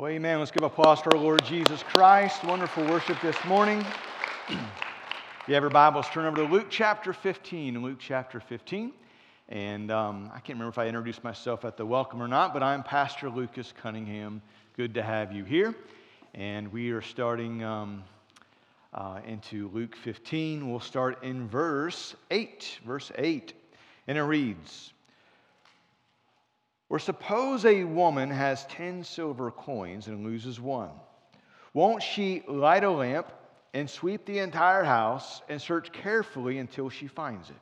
Well, amen. Let's give applause to our Lord Jesus Christ. Wonderful worship this morning. if you have your Bibles, turn over to Luke chapter 15. Luke chapter 15. And um, I can't remember if I introduced myself at the welcome or not, but I'm Pastor Lucas Cunningham. Good to have you here. And we are starting um, uh, into Luke 15. We'll start in verse 8. Verse 8. And it reads, or suppose a woman has 10 silver coins and loses one. Won't she light a lamp and sweep the entire house and search carefully until she finds it?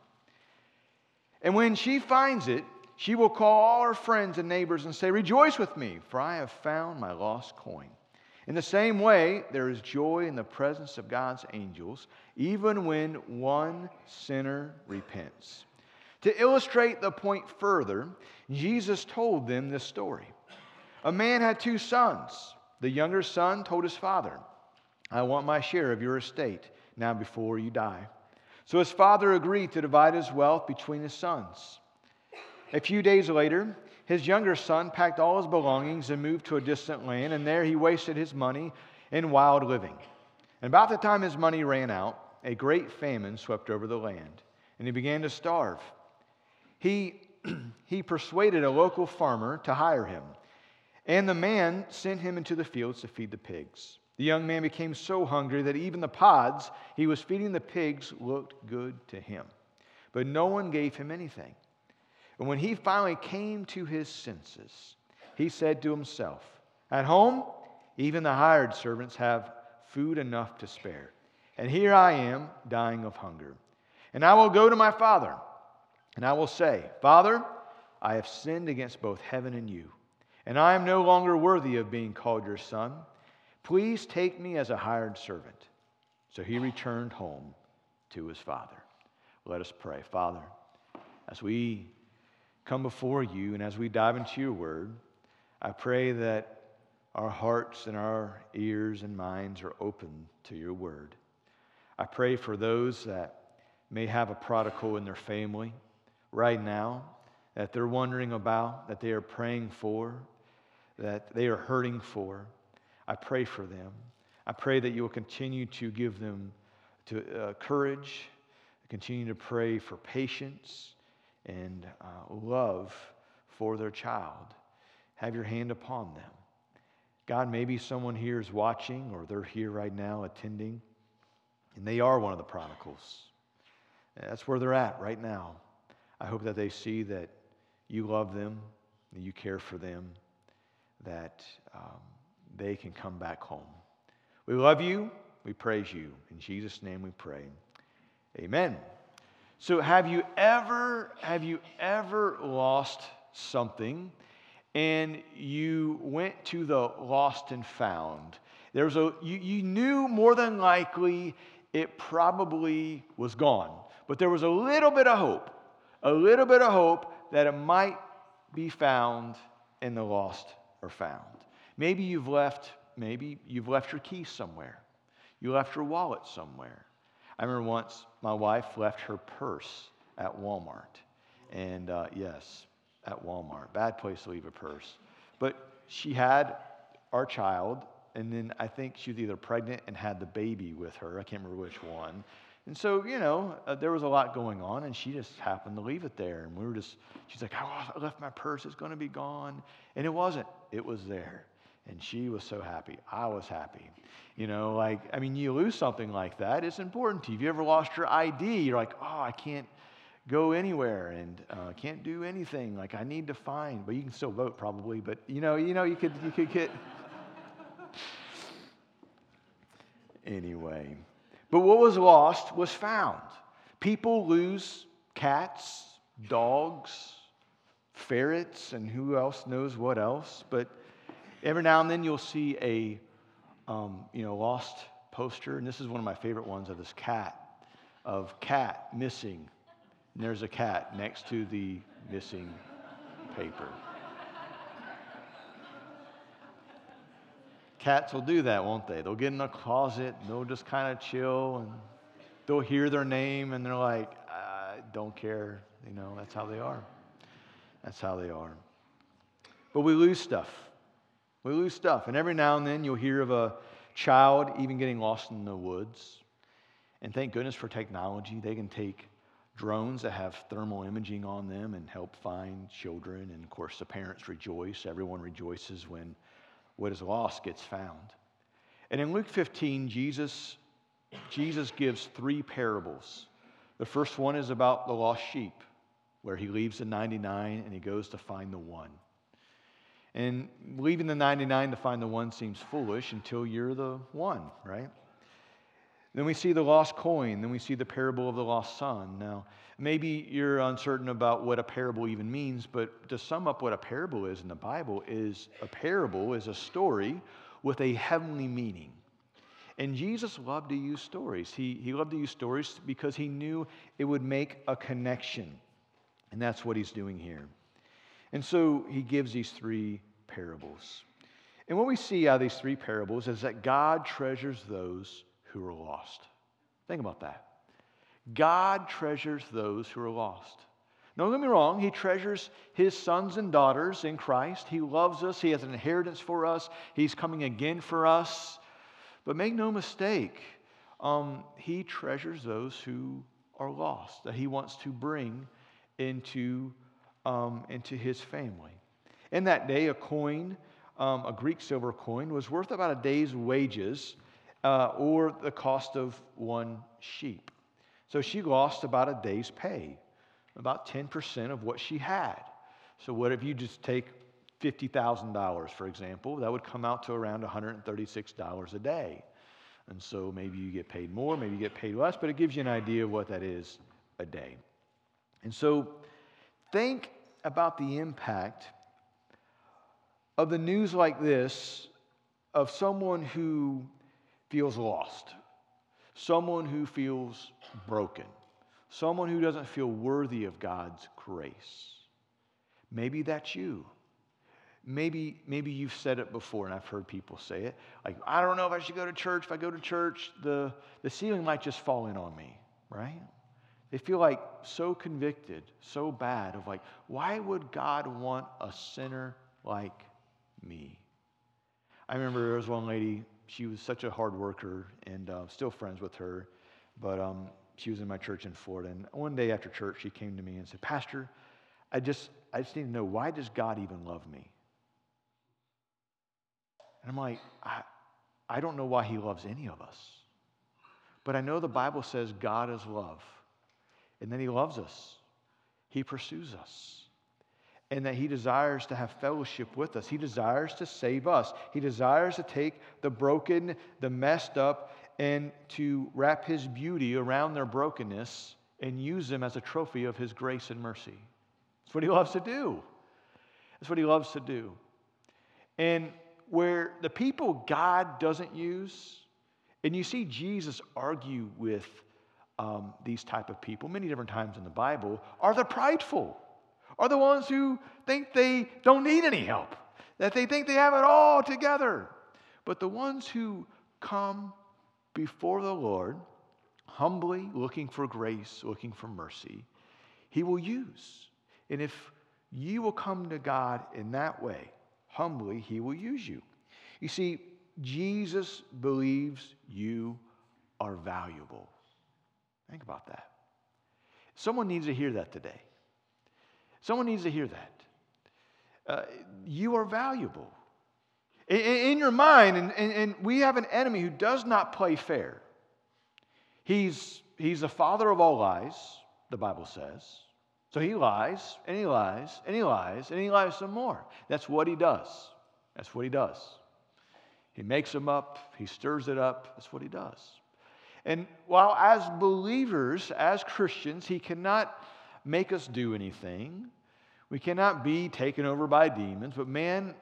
And when she finds it, she will call all her friends and neighbors and say, Rejoice with me, for I have found my lost coin. In the same way, there is joy in the presence of God's angels, even when one sinner repents. To illustrate the point further, Jesus told them this story. A man had two sons. The younger son told his father, I want my share of your estate now before you die. So his father agreed to divide his wealth between his sons. A few days later, his younger son packed all his belongings and moved to a distant land, and there he wasted his money in wild living. And about the time his money ran out, a great famine swept over the land, and he began to starve. He, he persuaded a local farmer to hire him, and the man sent him into the fields to feed the pigs. The young man became so hungry that even the pods he was feeding the pigs looked good to him. But no one gave him anything. And when he finally came to his senses, he said to himself, At home, even the hired servants have food enough to spare. And here I am dying of hunger. And I will go to my father and I will say, Father, I have sinned against both heaven and you, and I am no longer worthy of being called your son. Please take me as a hired servant. So he returned home to his father. Let us pray. Father, as we come before you and as we dive into your word, I pray that our hearts and our ears and minds are open to your word. I pray for those that may have a prodigal in their family right now that they're wondering about, that they are praying for, that they are hurting for. I pray for them. I pray that you will continue to give them to, uh, courage, continue to pray for patience and uh, love for their child. Have your hand upon them. God, maybe someone here is watching or they're here right now attending, and they are one of the prodigals. That's where they're at right now. I hope that they see that you love them, that you care for them, that um, they can come back home. We love you. We praise you. In Jesus' name we pray. Amen. So have you ever have you ever lost something and you went to the lost and found? There was a you, you knew more than likely it probably was gone, but there was a little bit of hope a little bit of hope that it might be found in the lost or found. Maybe you've left, maybe you've left your keys somewhere. You left your wallet somewhere. I remember once my wife left her purse at Walmart. And uh, yes, at Walmart. Bad place to leave a purse. But she had our child, and then I think she was either pregnant and had the baby with her. I can't remember which one. And so, you know, uh, there was a lot going on, and she just happened to leave it there. And we were just, she's like, oh, I left my purse, it's going to be gone. And it wasn't, it was there. And she was so happy. I was happy. You know, like, I mean, you lose something like that, it's important to you. If you ever lost your ID, you're like, oh, I can't go anywhere and uh, can't do anything. Like, I need to find, but you can still vote probably, but you know, you know, you could, you could get. anyway. But what was lost was found. People lose cats, dogs, ferrets, and who else knows what else. But every now and then you'll see a um, you know, lost poster, and this is one of my favorite ones of this cat, of cat missing. And there's a cat next to the missing paper. Cats will do that, won't they? They'll get in a closet, they'll just kind of chill, and they'll hear their name, and they're like, I don't care. You know, that's how they are. That's how they are. But we lose stuff. We lose stuff. And every now and then you'll hear of a child even getting lost in the woods. And thank goodness for technology. They can take drones that have thermal imaging on them and help find children. And of course, the parents rejoice. Everyone rejoices when what is lost gets found. And in Luke 15, Jesus, Jesus gives three parables. The first one is about the lost sheep, where he leaves the 99 and he goes to find the one. And leaving the 99 to find the one seems foolish until you're the one, right? Then we see the lost coin. Then we see the parable of the lost son. Now, maybe you're uncertain about what a parable even means, but to sum up what a parable is in the Bible is a parable is a story with a heavenly meaning. And Jesus loved to use stories. He, he loved to use stories because he knew it would make a connection. And that's what he's doing here. And so he gives these three parables. And what we see out of these three parables is that God treasures those who are lost. Think about that. God treasures those who are lost. Don't get me wrong, He treasures His sons and daughters in Christ. He loves us, He has an inheritance for us, He's coming again for us. But make no mistake, um, He treasures those who are lost, that He wants to bring into, um, into His family. In that day, a coin, um, a Greek silver coin, was worth about a day's wages uh, or the cost of one sheep. So she lost about a day's pay, about 10% of what she had. So, what if you just take $50,000, for example? That would come out to around $136 a day. And so maybe you get paid more, maybe you get paid less, but it gives you an idea of what that is a day. And so think about the impact of the news like this of someone who feels lost, someone who feels broken, someone who doesn't feel worthy of God's grace. Maybe that's you. Maybe, maybe you've said it before, and I've heard people say it. Like, I don't know if I should go to church. If I go to church, the, the ceiling might just fall in on me, right? They feel like so convicted, so bad of like, why would God want a sinner like me? I remember there was one lady she was such a hard worker and uh, still friends with her. But um, she was in my church in Florida. And one day after church, she came to me and said, Pastor, I just, I just need to know why does God even love me? And I'm like, I, I don't know why he loves any of us. But I know the Bible says God is love. And then he loves us, he pursues us and that He desires to have fellowship with us. He desires to save us. He desires to take the broken, the messed up, and to wrap His beauty around their brokenness and use them as a trophy of His grace and mercy. That's what He loves to do. That's what He loves to do. And where the people God doesn't use, and you see Jesus argue with um, these type of people many different times in the Bible, are the prideful are the ones who think they don't need any help, that they think they have it all together. But the ones who come before the Lord, humbly looking for grace, looking for mercy, He will use. And if you will come to God in that way, humbly, He will use you. You see, Jesus believes you are valuable. Think about that. Someone needs to hear that today. Someone needs to hear that. Uh, you are valuable. In, in your mind, and, and, and we have an enemy who does not play fair. He's, he's the father of all lies, the Bible says. So he lies, and he lies, and he lies, and he lies some more. That's what he does. That's what he does. He makes them up, he stirs it up. That's what he does. And while as believers, as Christians, he cannot make us do anything. We cannot be taken over by demons. But man,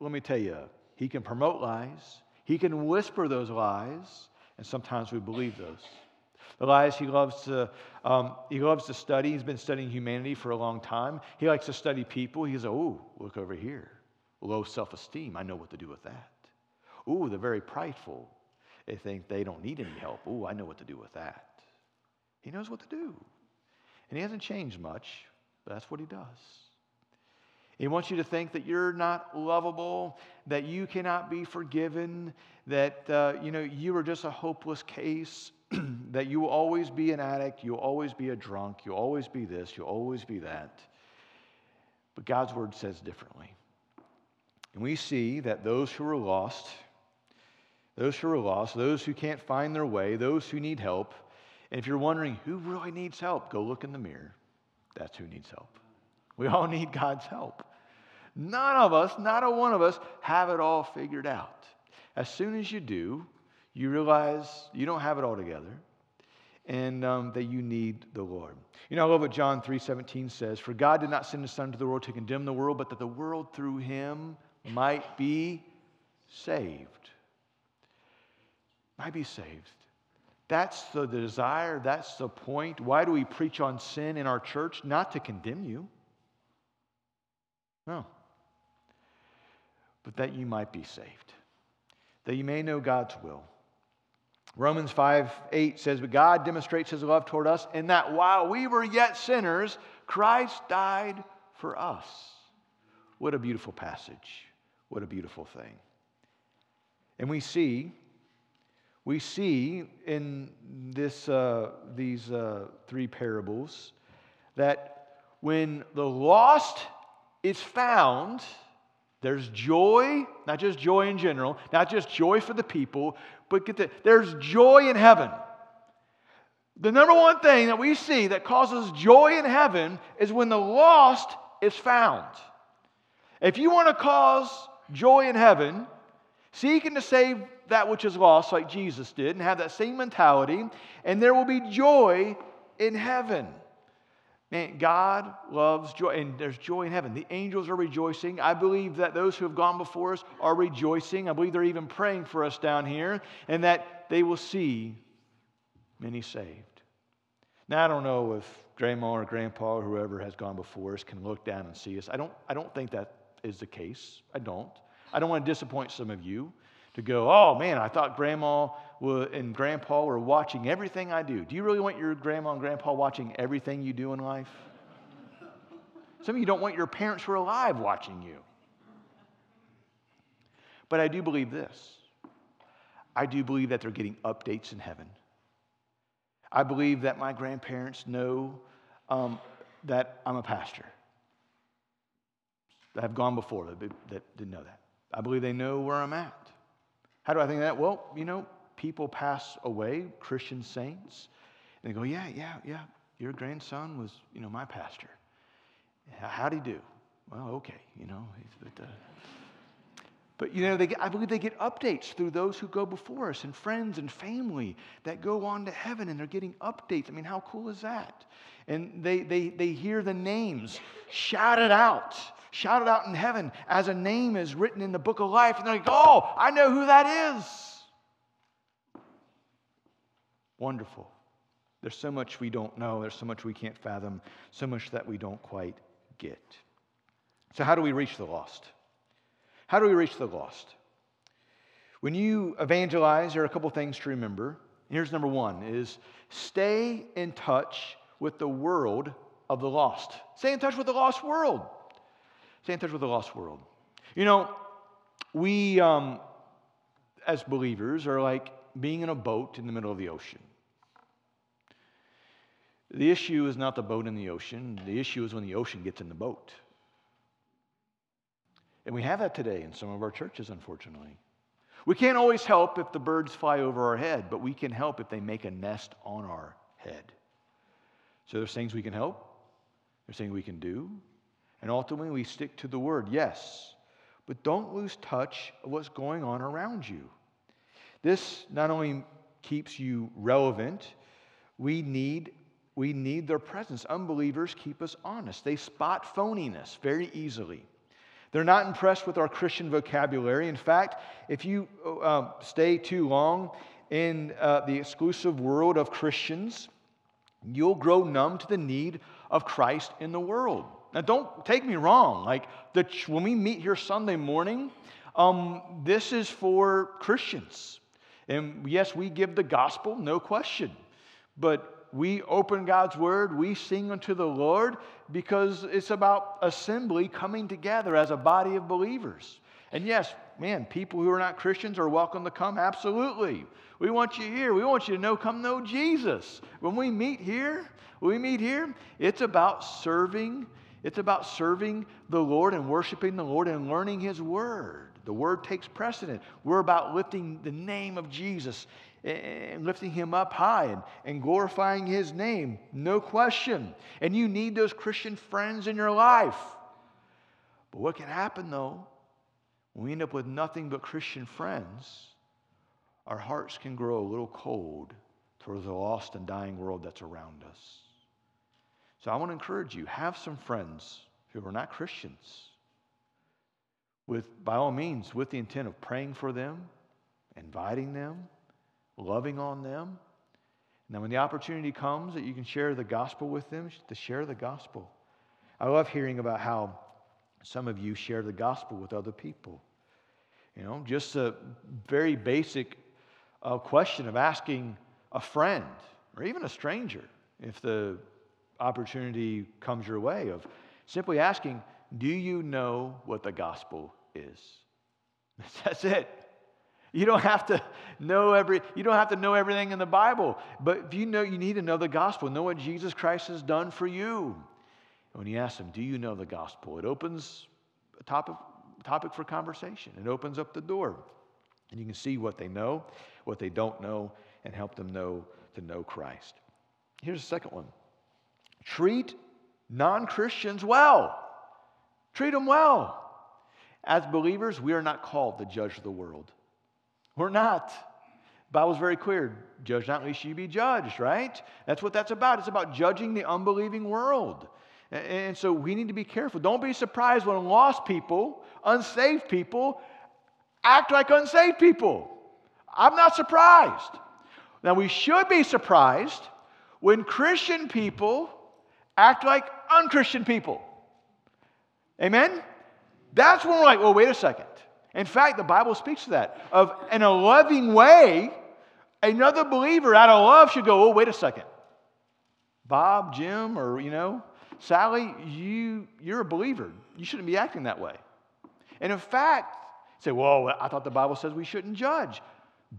let me tell you, he can promote lies, he can whisper those lies, and sometimes we believe those. The lies he loves to um, he loves to study. He's been studying humanity for a long time. He likes to study people. He says, "Oh, look over here, low self-esteem. I know what to do with that." Ooh, the very prideful. They think they don't need any help. Ooh, I know what to do with that. He knows what to do. And he hasn't changed much, but that's what he does. He wants you to think that you're not lovable, that you cannot be forgiven, that uh, you know you are just a hopeless case, that you will always be an addict, you'll always be a drunk, you'll always be this, you'll always be that. But God's word says differently. And we see that those who are lost, those who are lost, those who can't find their way, those who need help, and if you're wondering who really needs help, go look in the mirror. That's who needs help. We all need God's help. None of us, not a one of us, have it all figured out. As soon as you do, you realize you don't have it all together and um, that you need the Lord. You know, I love what John 3.17 says, For God did not send his son to the world to condemn the world, but that the world through him might be saved. Might be saved. That's the desire, that's the point. Why do we preach on sin in our church? Not to condemn you. No. But that you might be saved, that you may know God's will. Romans 5 8 says, But God demonstrates his love toward us in that while we were yet sinners, Christ died for us. What a beautiful passage. What a beautiful thing. And we see we see in this, uh, these uh, three parables that when the lost is found, there's joy, not just joy in general, not just joy for the people, but get the, there's joy in heaven. The number one thing that we see that causes joy in heaven is when the lost is found. If you want to cause joy in heaven, seeking to save that which is lost, like Jesus did, and have that same mentality, and there will be joy in heaven. Man, God loves joy, and there's joy in heaven. The angels are rejoicing. I believe that those who have gone before us are rejoicing. I believe they're even praying for us down here, and that they will see many saved. Now, I don't know if grandma or grandpa or whoever has gone before us can look down and see us. I don't, I don't think that is the case. I don't. I don't want to disappoint some of you to go, oh man, I thought grandma and grandpa were watching everything I do. Do you really want your grandma and grandpa watching everything you do in life? Some of you don't want your parents who are alive watching you. But I do believe this I do believe that they're getting updates in heaven. I believe that my grandparents know um, that I'm a pastor. Have gone before that didn't know that. I believe they know where I'm at. How do I think that? Well, you know, people pass away, Christian saints, and they go, yeah, yeah, yeah, your grandson was, you know, my pastor. How'd he do? Well, okay, you know. But, uh, but you know, get, I believe they get updates through those who go before us and friends and family that go on to heaven and they're getting updates. I mean, how cool is that? And they, they, they hear the names shouted out shouted out in heaven as a name is written in the book of life. And they're like, oh, I know who that is. Wonderful. There's so much we don't know, there's so much we can't fathom, so much that we don't quite get. So, how do we reach the lost? How do we reach the lost? When you evangelize, there are a couple things to remember. Here's number one is stay in touch with the world of the lost. Stay in touch with the lost world. Stay in touch with the lost world. You know, we, um, as believers, are like being in a boat in the middle of the ocean. The issue is not the boat in the ocean, the issue is when the ocean gets in the boat. And we have that today in some of our churches, unfortunately. We can't always help if the birds fly over our head, but we can help if they make a nest on our head. So there's things we can help, there's things we can do, and ultimately, we stick to the word, yes. But don't lose touch of what's going on around you. This not only keeps you relevant, we need, we need their presence. Unbelievers keep us honest. They spot phoniness very easily. They're not impressed with our Christian vocabulary. In fact, if you uh, stay too long in uh, the exclusive world of Christians, you'll grow numb to the need of Christ in the world. Now, don't take me wrong. Like, the, when we meet here Sunday morning, um, this is for Christians. And yes, we give the gospel, no question. But we open God's word, we sing unto the Lord because it's about assembly coming together as a body of believers. And yes, man, people who are not Christians are welcome to come, absolutely. We want you here. We want you to know, come know Jesus. When we meet here, we meet here, it's about serving. It's about serving the Lord and worshiping the Lord and learning His Word. The Word takes precedent. We're about lifting the name of Jesus and lifting Him up high and, and glorifying His name, no question. And you need those Christian friends in your life. But what can happen though, when we end up with nothing but Christian friends, our hearts can grow a little cold towards the lost and dying world that's around us. So I want to encourage you have some friends who are not Christians. With, by all means, with the intent of praying for them, inviting them, loving on them. And then when the opportunity comes that you can share the gospel with them, to share the gospel. I love hearing about how some of you share the gospel with other people. You know, just a very basic uh, question of asking a friend or even a stranger if the opportunity comes your way of simply asking, Do you know what the gospel is? That's it. You don't have to know every you don't have to know everything in the Bible, but if you know you need to know the gospel, know what Jesus Christ has done for you. And when you ask them, "Do you know the gospel?" It opens a topic topic for conversation. It opens up the door. And you can see what they know, what they don't know, and help them know to know Christ. Here's the second one treat non Christians well. Treat them well. As believers, we are not called to judge the world. We're not. Bible's very clear. Judge not, lest you be judged, right? That's what that's about. It's about judging the unbelieving world. And so we need to be careful. Don't be surprised when lost people, unsaved people, act like unsaved people. I'm not surprised. Now, we should be surprised when Christian people act like unchristian people. Amen? That's when we're like, well, wait a second. In fact, the Bible speaks to that. Of in a loving way, another believer out of love should go, oh, wait a second. Bob, Jim, or you know, Sally, you, you're a believer. You shouldn't be acting that way. And in fact, say, well, I thought the Bible says we shouldn't judge.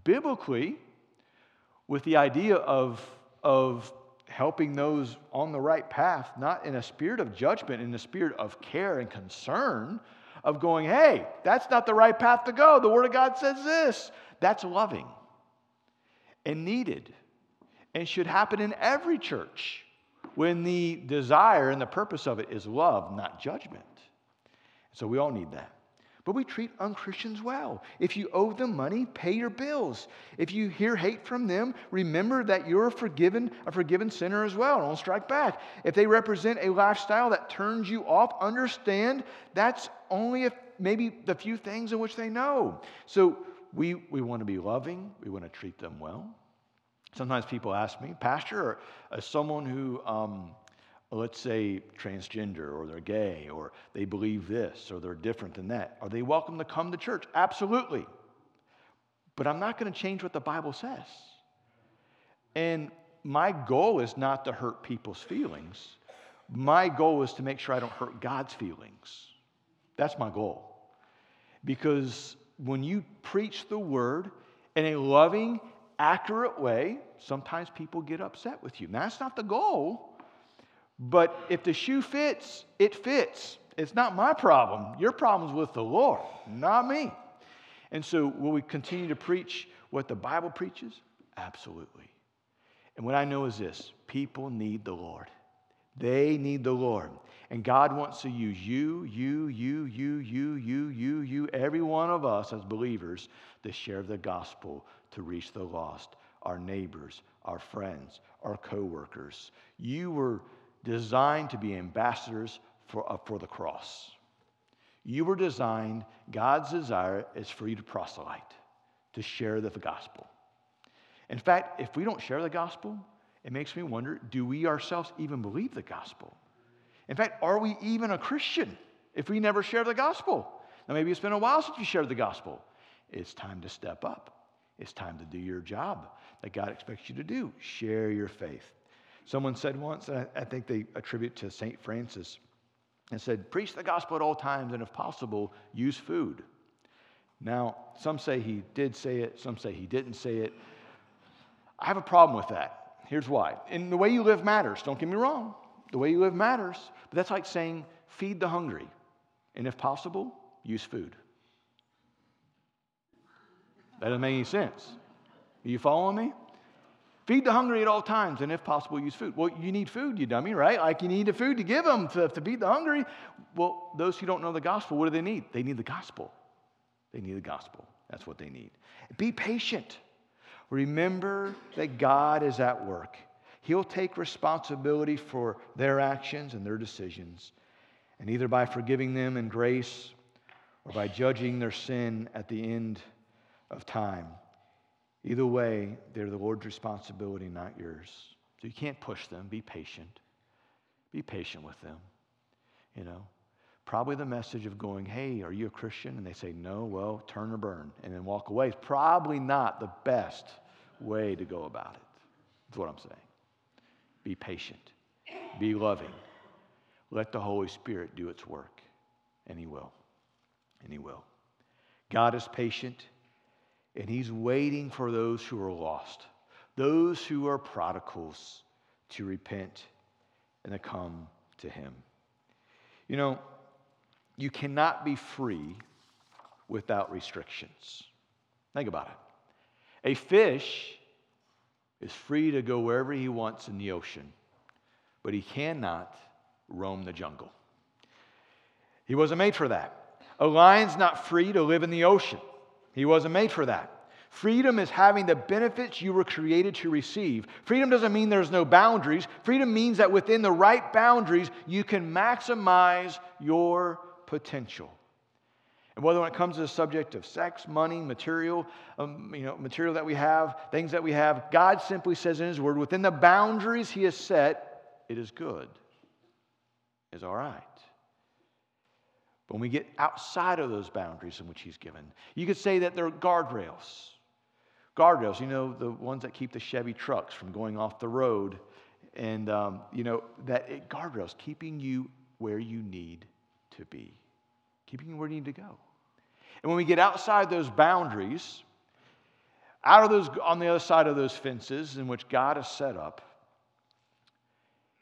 Biblically, with the idea of, of helping those on the right path, not in a spirit of judgment, in a spirit of care and concern, of going, hey, that's not the right path to go. The Word of God says this. That's loving and needed and should happen in every church when the desire and the purpose of it is love, not judgment. So we all need that. But we treat unchristians well. If you owe them money, pay your bills. If you hear hate from them, remember that you're a forgiven, a forgiven sinner as well. Don't strike back. If they represent a lifestyle that turns you off, understand that's only if maybe the few things in which they know. So we, we want to be loving, we want to treat them well. Sometimes people ask me, Pastor, as someone who, um, Oh, let's say, transgender or they're gay or they believe this or they're different than that, are they welcome to come to church? Absolutely. But I'm not going to change what the Bible says. And my goal is not to hurt people's feelings. My goal is to make sure I don't hurt God's feelings. That's my goal. Because when you preach the word in a loving accurate way, sometimes people get upset with you. Now, that's not the goal, but if the shoe fits, it fits. It's not my problem. Your problem's with the Lord, not me. And so, will we continue to preach what the Bible preaches? Absolutely. And what I know is this people need the Lord. They need the Lord. And God wants to use you, you, you, you, you, you, you, you, every one of us as believers to share the gospel to reach the lost, our neighbors, our friends, our coworkers. You were designed to be ambassadors for, uh, for the cross. You were designed, God's desire is for you to proselyte, to share the gospel. In fact, if we don't share the gospel, it makes me wonder do we ourselves even believe the gospel? In fact, are we even a Christian if we never share the gospel? Now, maybe it's been a while since you shared the gospel. It's time to step up. It's time to do your job that God expects you to do. Share your faith. Someone said once, and I, think they attribute to St. Francis, and said, Preach the gospel at all times, and if possible, use food. Now, some say he did say it, some say he didn't say it. I have a problem with that. Here's why. And the way you live matters. Don't get me wrong. The way you live matters. But that's like saying, feed the hungry. And if possible, use food. That doesn't make any sense. Are you following me? Feed the hungry at all times, and if possible, use food. Well, you need food, you dummy, right? Like you need the food to give them to, to feed the hungry. Well, those who don't know the gospel, what do they need? They need the gospel. They need the gospel. That's what they need. Be patient. Remember that God is at work. He'll take responsibility for their actions and their decisions, and either by forgiving them in grace or by judging their sin at the end of time. Either way, they're the Lord's responsibility, not yours. So you can't push them. Be patient. Be patient with them. You know, probably the message of going, hey, are you a Christian? And they say, no, well, turn or burn, and then walk away is probably not the best way to go about it. That's what I'm saying. Be patient, be loving. Let the Holy Spirit do its work, and He will. And He will. God is patient. And he's waiting for those who are lost, those who are prodigals, to repent and to come to him. You know, you cannot be free without restrictions. Think about it. A fish is free to go wherever he wants in the ocean, but he cannot roam the jungle. He wasn't made for that. A lion's not free to live in the ocean. He wasn't made for that. Freedom is having the benefits you were created to receive. Freedom doesn't mean there's no boundaries. Freedom means that within the right boundaries, you can maximize your potential. And whether when it comes to the subject of sex, money, material, um, you know, material that we have, things that we have, God simply says in His Word, within the boundaries He has set, it is good, is all right. But when we get outside of those boundaries in which He's given, you could say that they're guardrails. Guardrails, you know, the ones that keep the Chevy trucks from going off the road. And, um, you know, that it, guardrails, keeping you where you need to be, keeping you where you need to go. And when we get outside those boundaries, out of those, on the other side of those fences in which God has set up,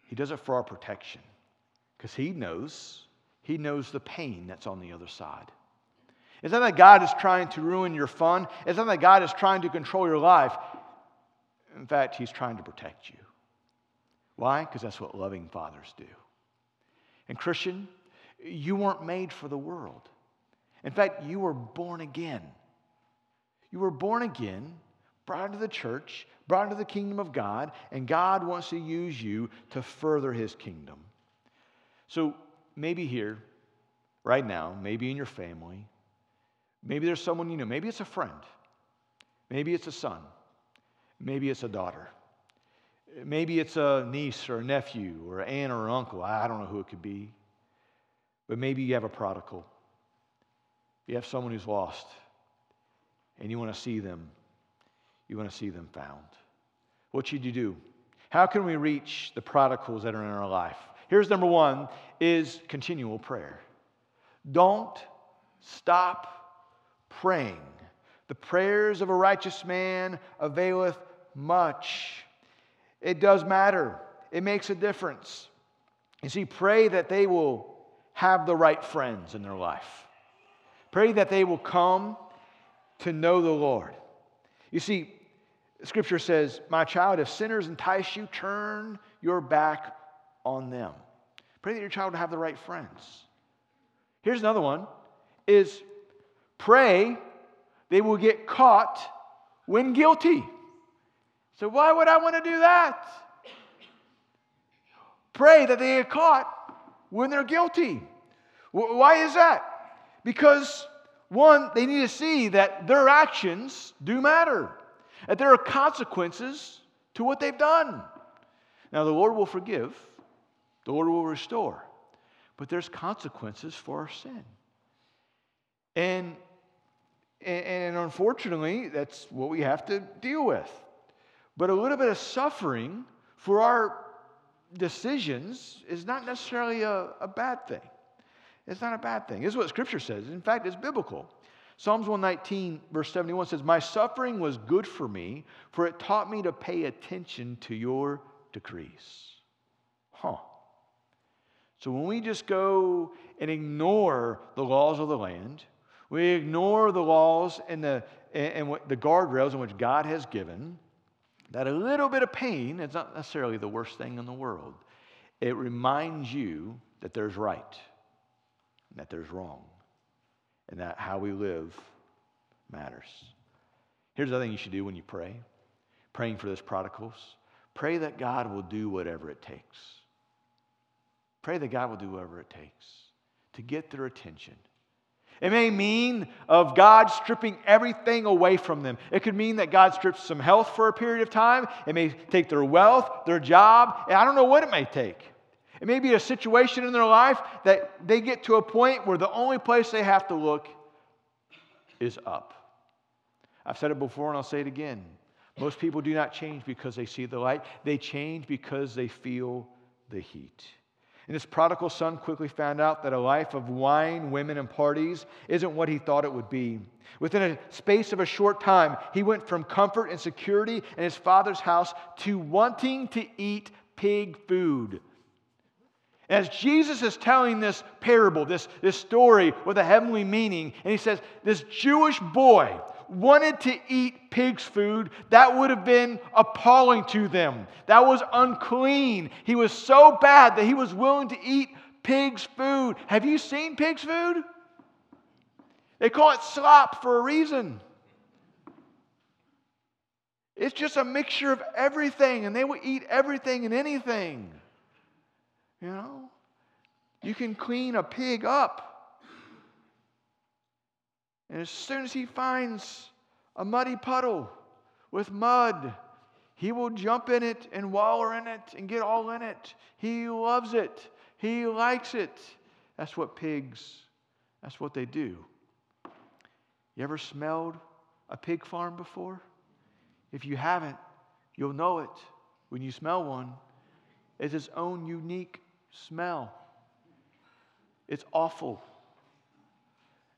He does it for our protection because He knows he knows the pain that's on the other side. It's not that God is trying to ruin your fun. It's not that God is trying to control your life. In fact, He's trying to protect you. Why? Because that's what loving fathers do. And, Christian, you weren't made for the world. In fact, you were born again. You were born again, brought into the church, brought into the kingdom of God, and God wants to use you to further His kingdom. So, maybe here, right now, maybe in your family, maybe there's someone you know, maybe it's a friend, maybe it's a son, maybe it's a daughter, maybe it's a niece or a nephew or an aunt or an uncle. I don't know who it could be. But maybe you have a prodigal. You have someone who's lost, and you want to see them. You want to see them found. What should you do? How can we reach the prodigals that are in our life? Here's number one is continual prayer. Don't stop praying. The prayers of a righteous man availeth much. It does matter. It makes a difference. You see, pray that they will have the right friends in their life. Pray that they will come to know the Lord. You see, Scripture says, My child, if sinners entice you, turn your back on them. Pray that your child have the right friends. Here's another one is pray they will get caught when guilty. So why would I want to do that? Pray that they get caught when they're guilty. Why is that? Because one, they need to see that their actions do matter, that there are consequences to what they've done. Now, the Lord will forgive, the Lord will restore. But there's consequences for our sin. And, and unfortunately, that's what we have to deal with. But a little bit of suffering for our decisions is not necessarily a, a bad thing. It's not a bad thing. This is what Scripture says. In fact, it's biblical. Psalms 119, verse 71 says, My suffering was good for me, for it taught me to pay attention to your decrees. Huh. So when we just go and ignore the laws of the land, we ignore the laws and the, and, the guardrails in which God has given, that a little bit of pain is not necessarily the worst thing in the world. It reminds you that there's right and that there's wrong and that how we live matters. Here's the thing you should do when you pray praying for this prodigals. Pray that God will do whatever it takes. Pray that God will do whatever it takes to get their attention. It may mean of God stripping everything away from them. It could mean that God strips some health for a period of time. It may take their wealth, their job. I don't know what it may take. It may be a situation in their life that they get to a point where the only place they have to look is up. I've said it before and I'll say it again. Most people do not change because they see the light, they change because they feel the heat. And this prodigal son quickly found out that a life of wine, women, and parties isn't what he thought it would be. Within a space of a short time, he went from comfort and security in his father's house to wanting to eat pig food. As Jesus is telling this parable, this, this story with a heavenly meaning, and he says, This Jewish boy wanted to eat pig's food, that would have been appalling to them. That was unclean. He was so bad that he was willing to eat pig's food. Have you seen pig's food? They call it slop for a reason. It's just a mixture of everything, and they will eat everything and anything. You know? You can clean a pig up. And as soon as he finds a muddy puddle with mud, he will jump in it and wallow in it and get all in it. He loves it. He likes it. That's what pigs, that's what they do. You ever smelled a pig farm before? If you haven't, you'll know it when you smell one. It's its own unique smell. It's awful.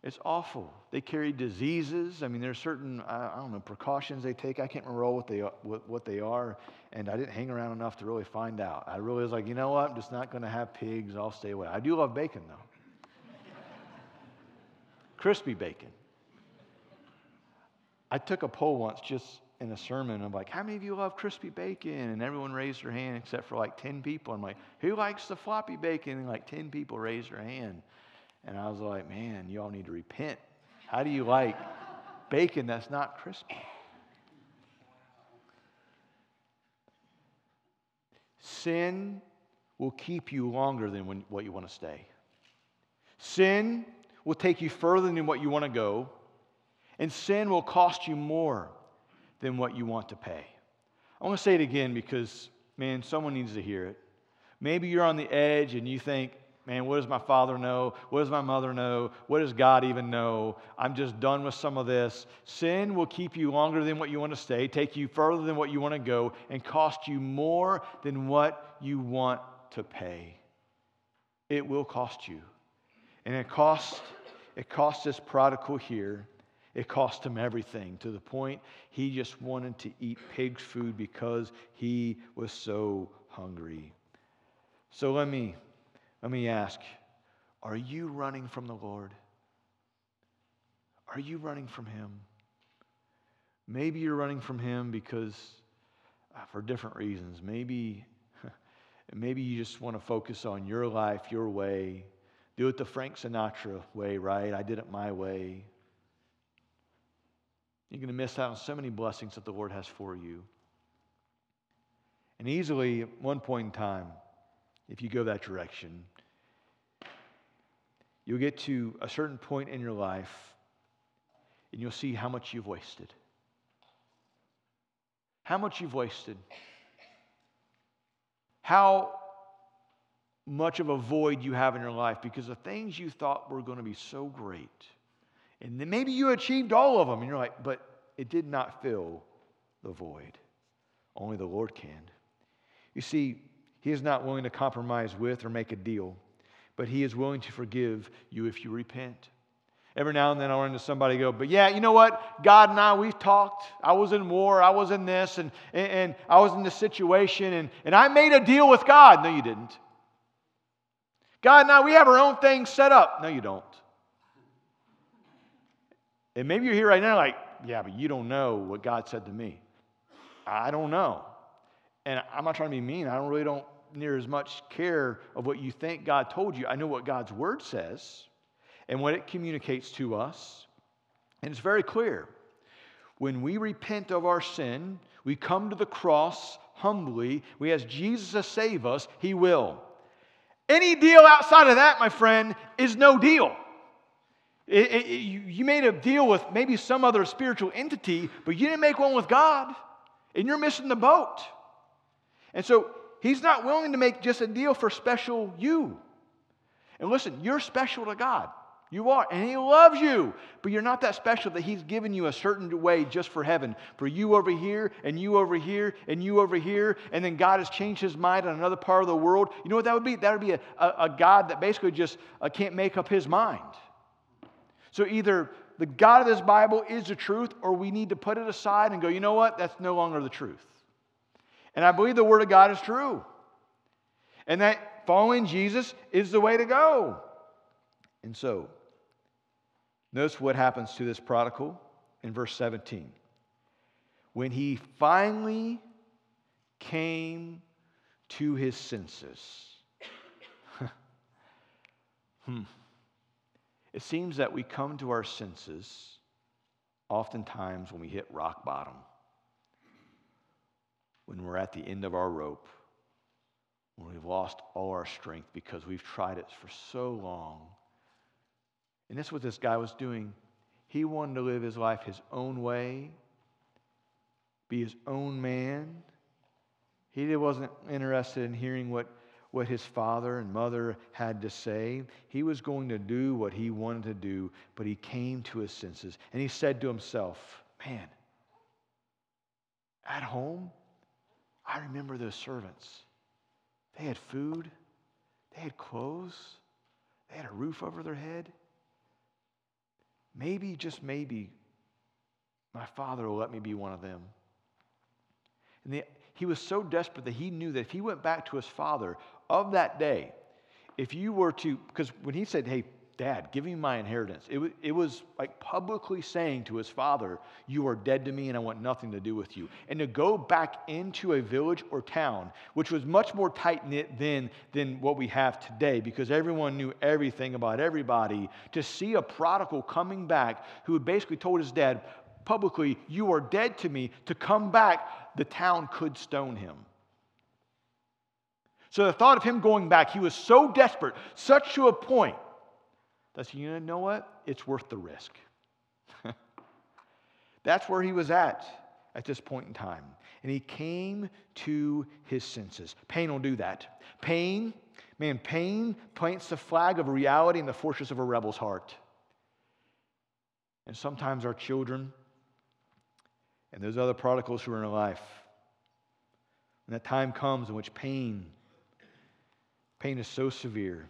It's awful. They carry diseases. I mean, there's certain, I don't know, precautions they take. I can't remember what they, what, what they are, and I didn't hang around enough to really find out. I really was like, you know what? I'm just not going to have pigs. I'll stay away. I do love bacon, though. Crispy bacon. I took a poll once just in a sermon of like, how many of you love crispy bacon? And everyone raised their hand except for like 10 people. I'm like, who likes the floppy bacon? And like 10 people raised their hand. And I was like, man, you all need to repent. How do you like bacon that's not crispy? Sin will keep you longer than when, what you want to stay. Sin will take you further than what you want to go. And sin will cost you more than what you want to pay. I want to say it again because, man, someone needs to hear it. Maybe you're on the edge and you think, man, what does my father know? What does my mother know? What does God even know? I'm just done with some of this. Sin will keep you longer than what you want to stay, take you further than what you want to go, and cost you more than what you want to pay. It will cost you. And it cost, it cost this prodigal here it cost him everything to the point he just wanted to eat pig's food because he was so hungry. So let me, let me ask are you running from the Lord? Are you running from him? Maybe you're running from him because uh, for different reasons. Maybe maybe you just want to focus on your life, your way. Do it the Frank Sinatra way, right? I did it my way. You're going to miss out on so many blessings that the Lord has for you. And easily, at one point in time, if you go that direction, you'll get to a certain point in your life and you'll see how much you've wasted. How much you've wasted. How much of a void you have in your life because the things you thought were going to be so great and then maybe you achieved all of them, and you're like, but it did not fill the void. Only the Lord can. You see, He is not willing to compromise with or make a deal, but He is willing to forgive you if you repent. Every now and then I'll run into somebody go, but yeah, you know what? God and I, we've talked. I was in war, I was in this, and, and, and I was in this situation, and, and I made a deal with God. No, you didn't. God and I, we have our own thing set up. No, you don't. And maybe you're here right now like, yeah, but you don't know what God said to me. I don't know. And I'm not trying to be mean. I don't really don't near as much care of what you think God told you. I know what God's word says and what it communicates to us. And it's very clear. When we repent of our sin, we come to the cross humbly, we ask Jesus to save us, He will. Any deal outside of that, my friend, is no deal. It, it, you made a deal with maybe some other spiritual entity, but you didn't make one with God, and you're missing the boat. And so He's not willing to make just a deal for special you. And listen, you're special to God. You are, and He loves you, but you're not that special that He's given you a certain way just for heaven. For you over here, and you over here, and you over here, and then God has changed His mind on another part of the world. You know what that would be? That would be a, a, a God that basically just uh, can't make up His mind. So either the God of this Bible is the truth, or we need to put it aside and go, you know what? That's no longer the truth. And I believe the Word of God is true. And that following Jesus is the way to go. And so, Notice what happens to this prodigal in verse 17. When he finally came to his senses. hmm. It seems that we come to our senses oftentimes when we hit rock bottom, when we're at the end of our rope, when we've lost all our strength because we've tried it for so long and that's what this guy was doing. He wanted to live his life his own way, be his own man. He wasn't interested in hearing what, what his father and mother had to say. He was going to do what he wanted to do, but he came to his senses. And he said to himself, Man, at home, I remember those servants. They had food, they had clothes, they had a roof over their head maybe, just maybe, my father will let me be one of them. And the, he was so desperate that he knew that if he went back to his father of that day, if you were to, because when he said, hey, Dad, give me my inheritance. It, w- it was like publicly saying to his father, You are dead to me and I want nothing to do with you. And to go back into a village or town, which was much more tight knit then than what we have today, because everyone knew everything about everybody, to see a prodigal coming back who had basically told his dad publicly, You are dead to me, to come back, the town could stone him. So the thought of him going back, he was so desperate, such to a point that's, you know what? It's worth the risk. That's where he was at at this point in time. And he came to his senses. Pain will do that. Pain, man, pain plants the flag of reality in the fortress of a rebel's heart. And sometimes our children and those other prodigals who are in our life, when that time comes in which pain, pain is so severe,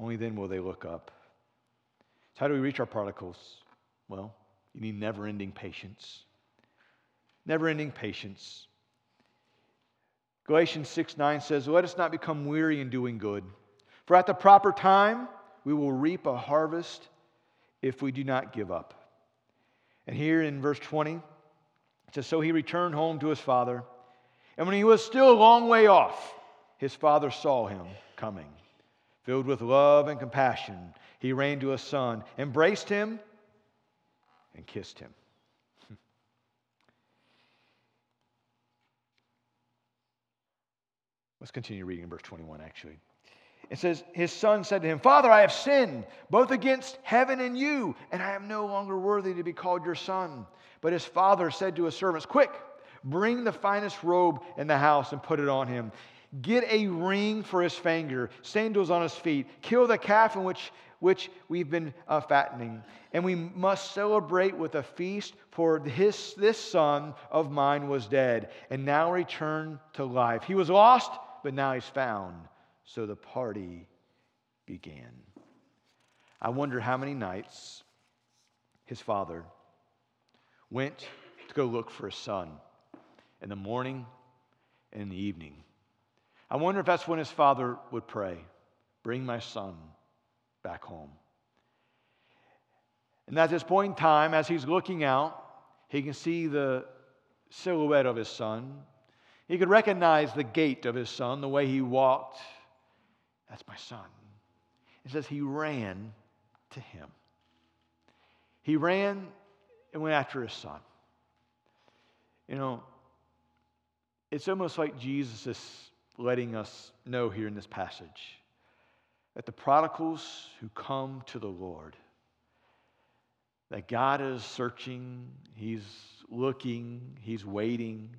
only then will they look up. So, how do we reach our prodigals? Well, you need never ending patience. Never ending patience. Galatians 6 9 says, Let us not become weary in doing good, for at the proper time we will reap a harvest if we do not give up. And here in verse 20, it says, So he returned home to his father, and when he was still a long way off, his father saw him coming Filled with love and compassion, he ran to his son, embraced him, and kissed him. Let's continue reading in verse 21, actually. It says, His son said to him, Father, I have sinned both against heaven and you, and I am no longer worthy to be called your son. But his father said to his servants, Quick, bring the finest robe in the house and put it on him Get a ring for his finger, sandals on his feet. Kill the calf in which, which we've been uh, fattening. And we must celebrate with a feast, for his, this son of mine was dead and now returned to life. He was lost, but now he's found. So the party began. I wonder how many nights his father went to go look for his son in the morning and in the evening. I wonder if that's when his father would pray, Bring my son back home. And at this point in time, as he's looking out, he can see the silhouette of his son. He could recognize the gait of his son, the way he walked. That's my son. It says he ran to him. He ran and went after his son. You know, it's almost like Jesus is letting us know here in this passage that the prodigals who come to the Lord, that God is searching, He's looking, He's waiting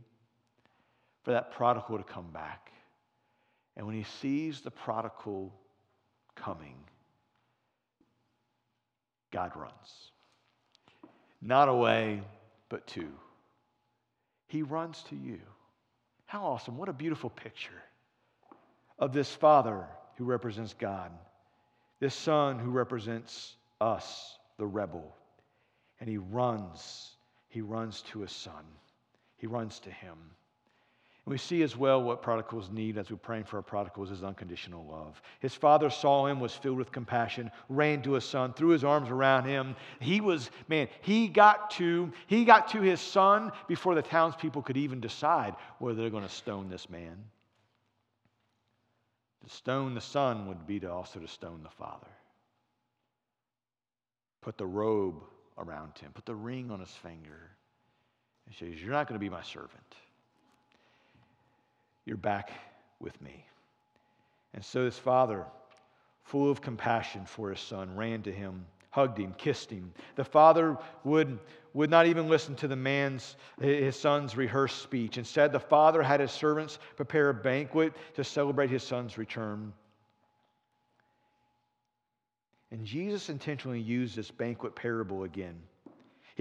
for that prodigal to come back. And when He sees the prodigal coming, God runs. Not away, but to. He runs to you. How awesome. What a beautiful picture of this Father who represents God, this Son who represents us, the rebel. And he runs. He runs to his Son, he runs to him. And we see as well what prodigals need as we're praying for our prodigals is unconditional love. His father saw him, was filled with compassion, ran to his son, threw his arms around him. He was, man, he got to, he got to his son before the townspeople could even decide whether they're going to stone this man. To stone the son would be to also to stone the father. Put the robe around him, put the ring on his finger, and says, You're not going to be my servant. You're back with me. And so this father, full of compassion for his son, ran to him, hugged him, kissed him. The father would, would not even listen to the man's, his son's rehearsed speech. Instead, the father had his servants prepare a banquet to celebrate his son's return. And Jesus intentionally used this banquet parable again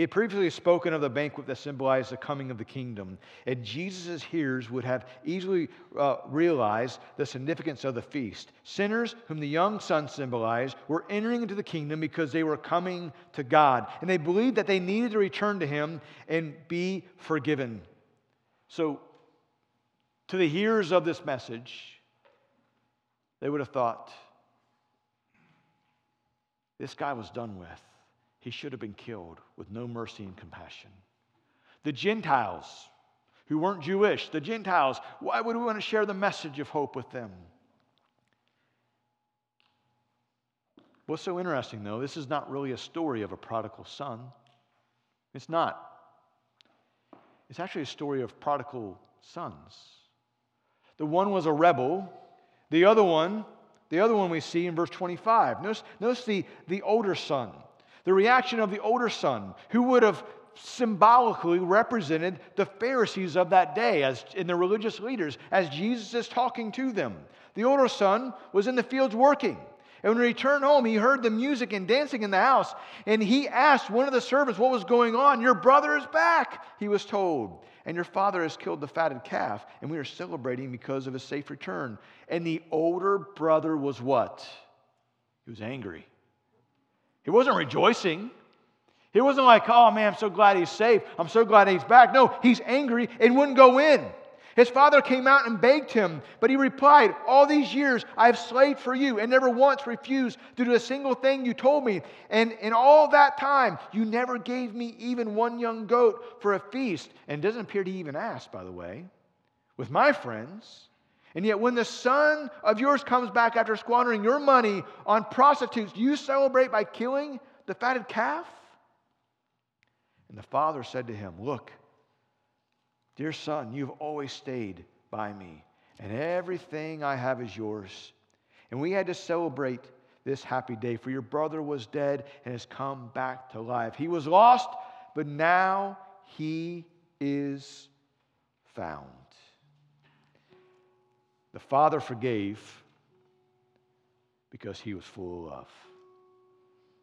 he had previously spoken of the banquet that symbolized the coming of the kingdom, and Jesus' hearers would have easily uh, realized the significance of the feast. Sinners, whom the young son symbolized, were entering into the kingdom because they were coming to God, and they believed that they needed to return to Him and be forgiven. So, to the hearers of this message, they would have thought, this guy was done with he should have been killed with no mercy and compassion. The Gentiles, who weren't Jewish, the Gentiles, why would we want to share the message of hope with them? What's so interesting, though, this is not really a story of a prodigal son. It's not. It's actually a story of prodigal sons. The one was a rebel, the other one, the other one we see in verse 25. Notice, notice the, the older son. The reaction of the older son, who would have symbolically represented the Pharisees of that day as in the religious leaders as Jesus is talking to them. The older son was in the fields working. And when he returned home, he heard the music and dancing in the house. And he asked one of the servants what was going on. Your brother is back, he was told. And your father has killed the fatted calf. And we are celebrating because of his safe return. And the older brother was what? He was angry. He wasn't rejoicing. He wasn't like, oh man, I'm so glad he's safe. I'm so glad he's back. No, he's angry and wouldn't go in. His father came out and begged him, but he replied, All these years I have slaved for you and never once refused to do a single thing you told me. And in all that time, you never gave me even one young goat for a feast. And it doesn't appear to even ask, by the way. With my friends, and yet, when the son of yours comes back after squandering your money on prostitutes, you celebrate by killing the fatted calf? And the father said to him, Look, dear son, you've always stayed by me, and everything I have is yours. And we had to celebrate this happy day, for your brother was dead and has come back to life. He was lost, but now he is found. The father forgave because he was full of love.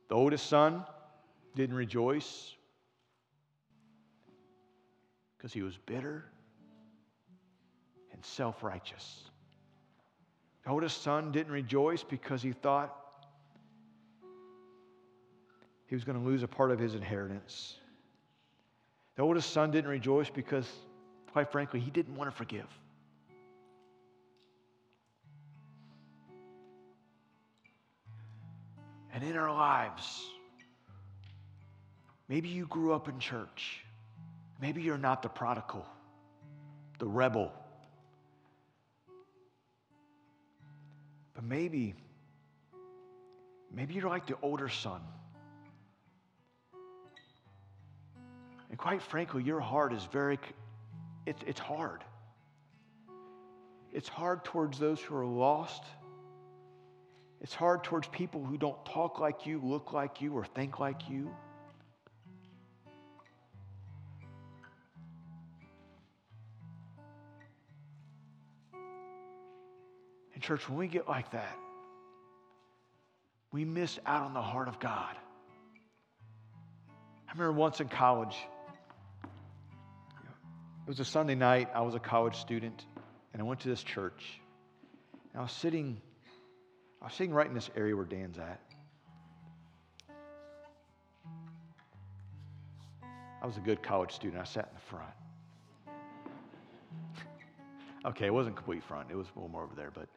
The oldest son didn't rejoice because he was bitter and self righteous. The oldest son didn't rejoice because he thought he was going to lose a part of his inheritance. The oldest son didn't rejoice because, quite frankly, he didn't want to forgive. And in our lives, maybe you grew up in church. Maybe you're not the prodigal, the rebel. But maybe, maybe you're like the older son. And quite frankly, your heart is very, it's, it's hard. It's hard towards those who are lost. It's hard towards people who don't talk like you, look like you, or think like you. And, church, when we get like that, we miss out on the heart of God. I remember once in college, it was a Sunday night. I was a college student, and I went to this church. And I was sitting, I was sitting right in this area where Dan's at. I was a good college student. I sat in the front. okay, it wasn't complete front. It was a little more over there, but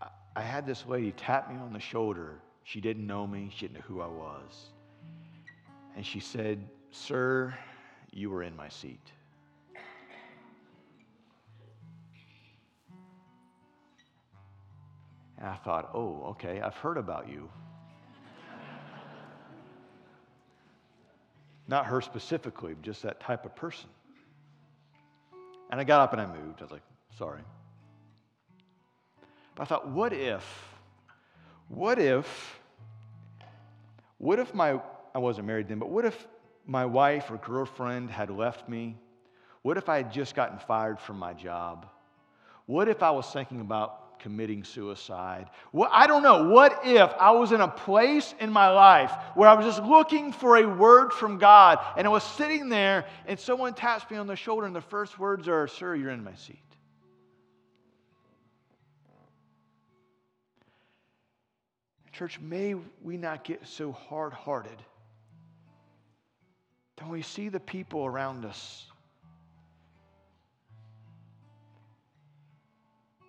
I, I had this lady tap me on the shoulder. She didn't know me. She didn't know who I was. And she said, Sir, you were in my seat. And I thought, oh, okay, I've heard about you. Not her specifically, just that type of person. And I got up and I moved. I was like, sorry. But I thought, what if, what if, what if my, I wasn't married then, but what if my wife or girlfriend had left me? What if I had just gotten fired from my job? What if I was thinking about committing suicide? I don't know. What if I was in a place in my life where I was just looking for a word from God and I was sitting there and someone taps me on the shoulder and the first words are, Sir, you're in my seat? Church, may we not get so hard hearted don't we see the people around us?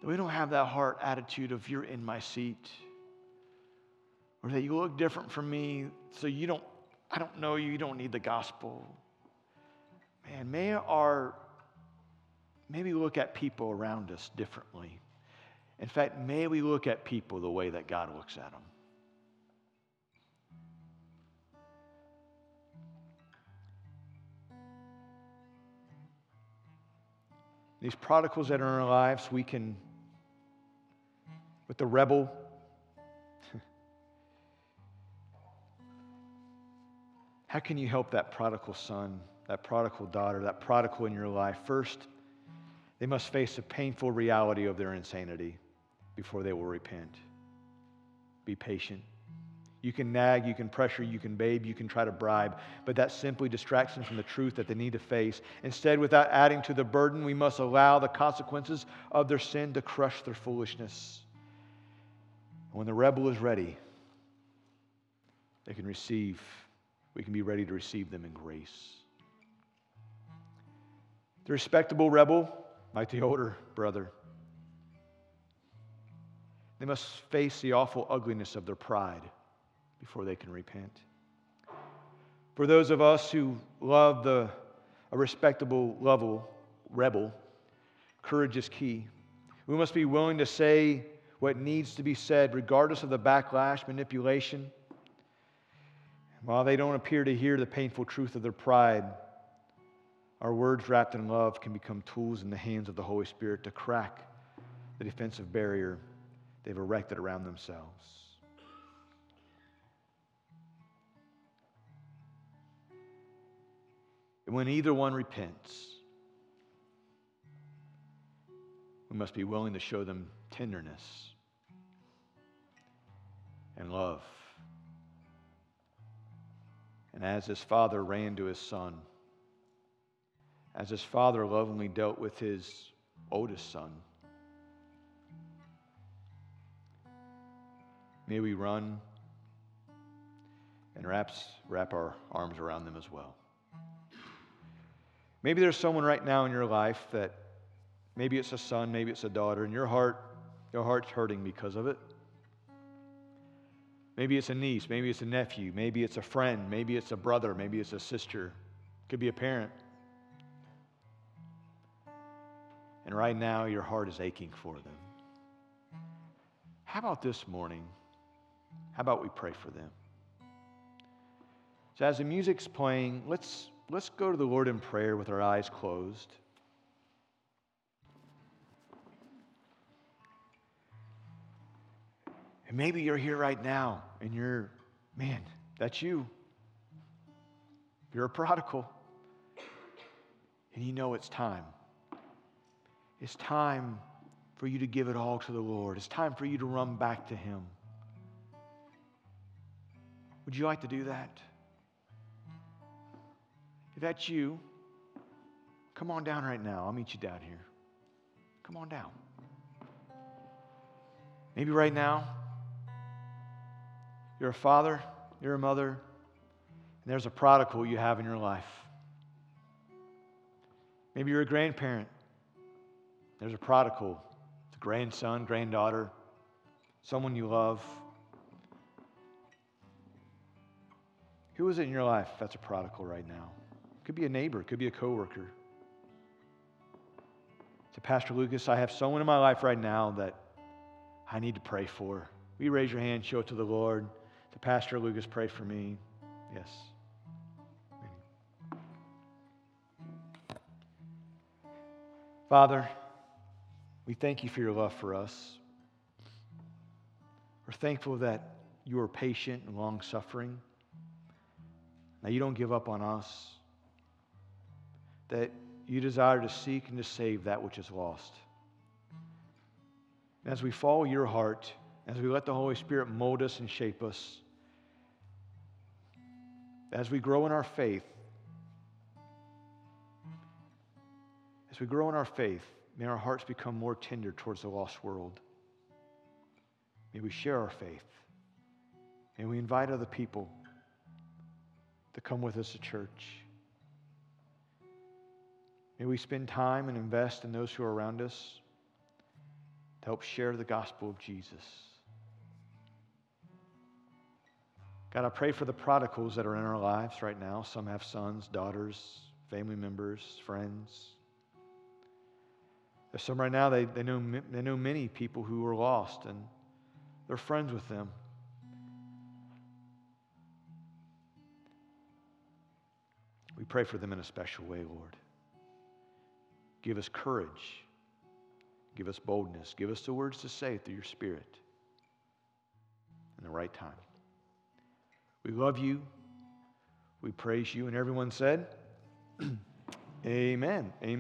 That we don't have that heart attitude of you're in my seat. Or that you look different from me, so you don't, I don't know you, you don't need the gospel. Man, may our, maybe look at people around us differently. In fact, may we look at people the way that God looks at them. These prodigals that are in our lives, we can, with the rebel, how can you help that prodigal son, that prodigal daughter, that prodigal in your life? First, they must face the painful reality of their insanity before they will repent. Be patient. You can nag, you can pressure, you can babe, you can try to bribe, but that simply distracts them from the truth that they need to face. Instead, without adding to the burden, we must allow the consequences of their sin to crush their foolishness. When the rebel is ready, they can receive, we can be ready to receive them in grace. The respectable rebel, like the older brother, they must face the awful ugliness of their pride before they can repent. For those of us who love the, a respectable level, rebel, courage is key. We must be willing to say what needs to be said, regardless of the backlash, manipulation. While they don't appear to hear the painful truth of their pride, our words wrapped in love can become tools in the hands of the Holy Spirit to crack the defensive barrier they've erected around themselves. And when either one repents, we must be willing to show them tenderness and love. And as his father ran to his son, as his father lovingly dealt with his oldest son, may we run and wraps, wrap our arms around them as well. Maybe there's someone right now in your life that maybe it's a son, maybe it's a daughter, and your heart, your heart's hurting because of it. Maybe it's a niece, maybe it's a nephew, maybe it's a friend, maybe it's a brother, maybe it's a sister, could be a parent. And right now, your heart is aching for them. How about this morning? How about we pray for them? So, as the music's playing, let's, let's go to the Lord in prayer with our eyes closed. And maybe you're here right now and you're, man, that's you. You're a prodigal. And you know it's time. It's time for you to give it all to the Lord. It's time for you to run back to Him. Would you like to do that? If that's you, come on down right now. I'll meet you down here. Come on down. Maybe right now, you're a father, you're a mother, and there's a prodigal you have in your life. Maybe you're a grandparent. There's a prodigal, it's a grandson, granddaughter, someone you love. Who is it in your life that's a prodigal right now? It could be a neighbor, it could be a coworker. To Pastor Lucas, I have someone in my life right now that I need to pray for. Will you raise your hand, show it to the Lord? To Pastor Lucas, pray for me. Yes. Father, we thank you for your love for us. We're thankful that you are patient and long suffering. Now, you don't give up on us, that you desire to seek and to save that which is lost. And as we follow your heart, as we let the Holy Spirit mold us and shape us, as we grow in our faith, as we grow in our faith, may our hearts become more tender towards the lost world. May we share our faith. May we invite other people to come with us to church. May we spend time and invest in those who are around us to help share the gospel of Jesus. God, I pray for the prodigals that are in our lives right now. Some have sons, daughters, family members, friends. There's some right now, they, they, know, they know many people who are lost and they're friends with them. We pray for them in a special way, Lord. Give us courage. Give us boldness. Give us the words to say through your Spirit in the right time. We love you. We praise you. And everyone said, Amen. Amen.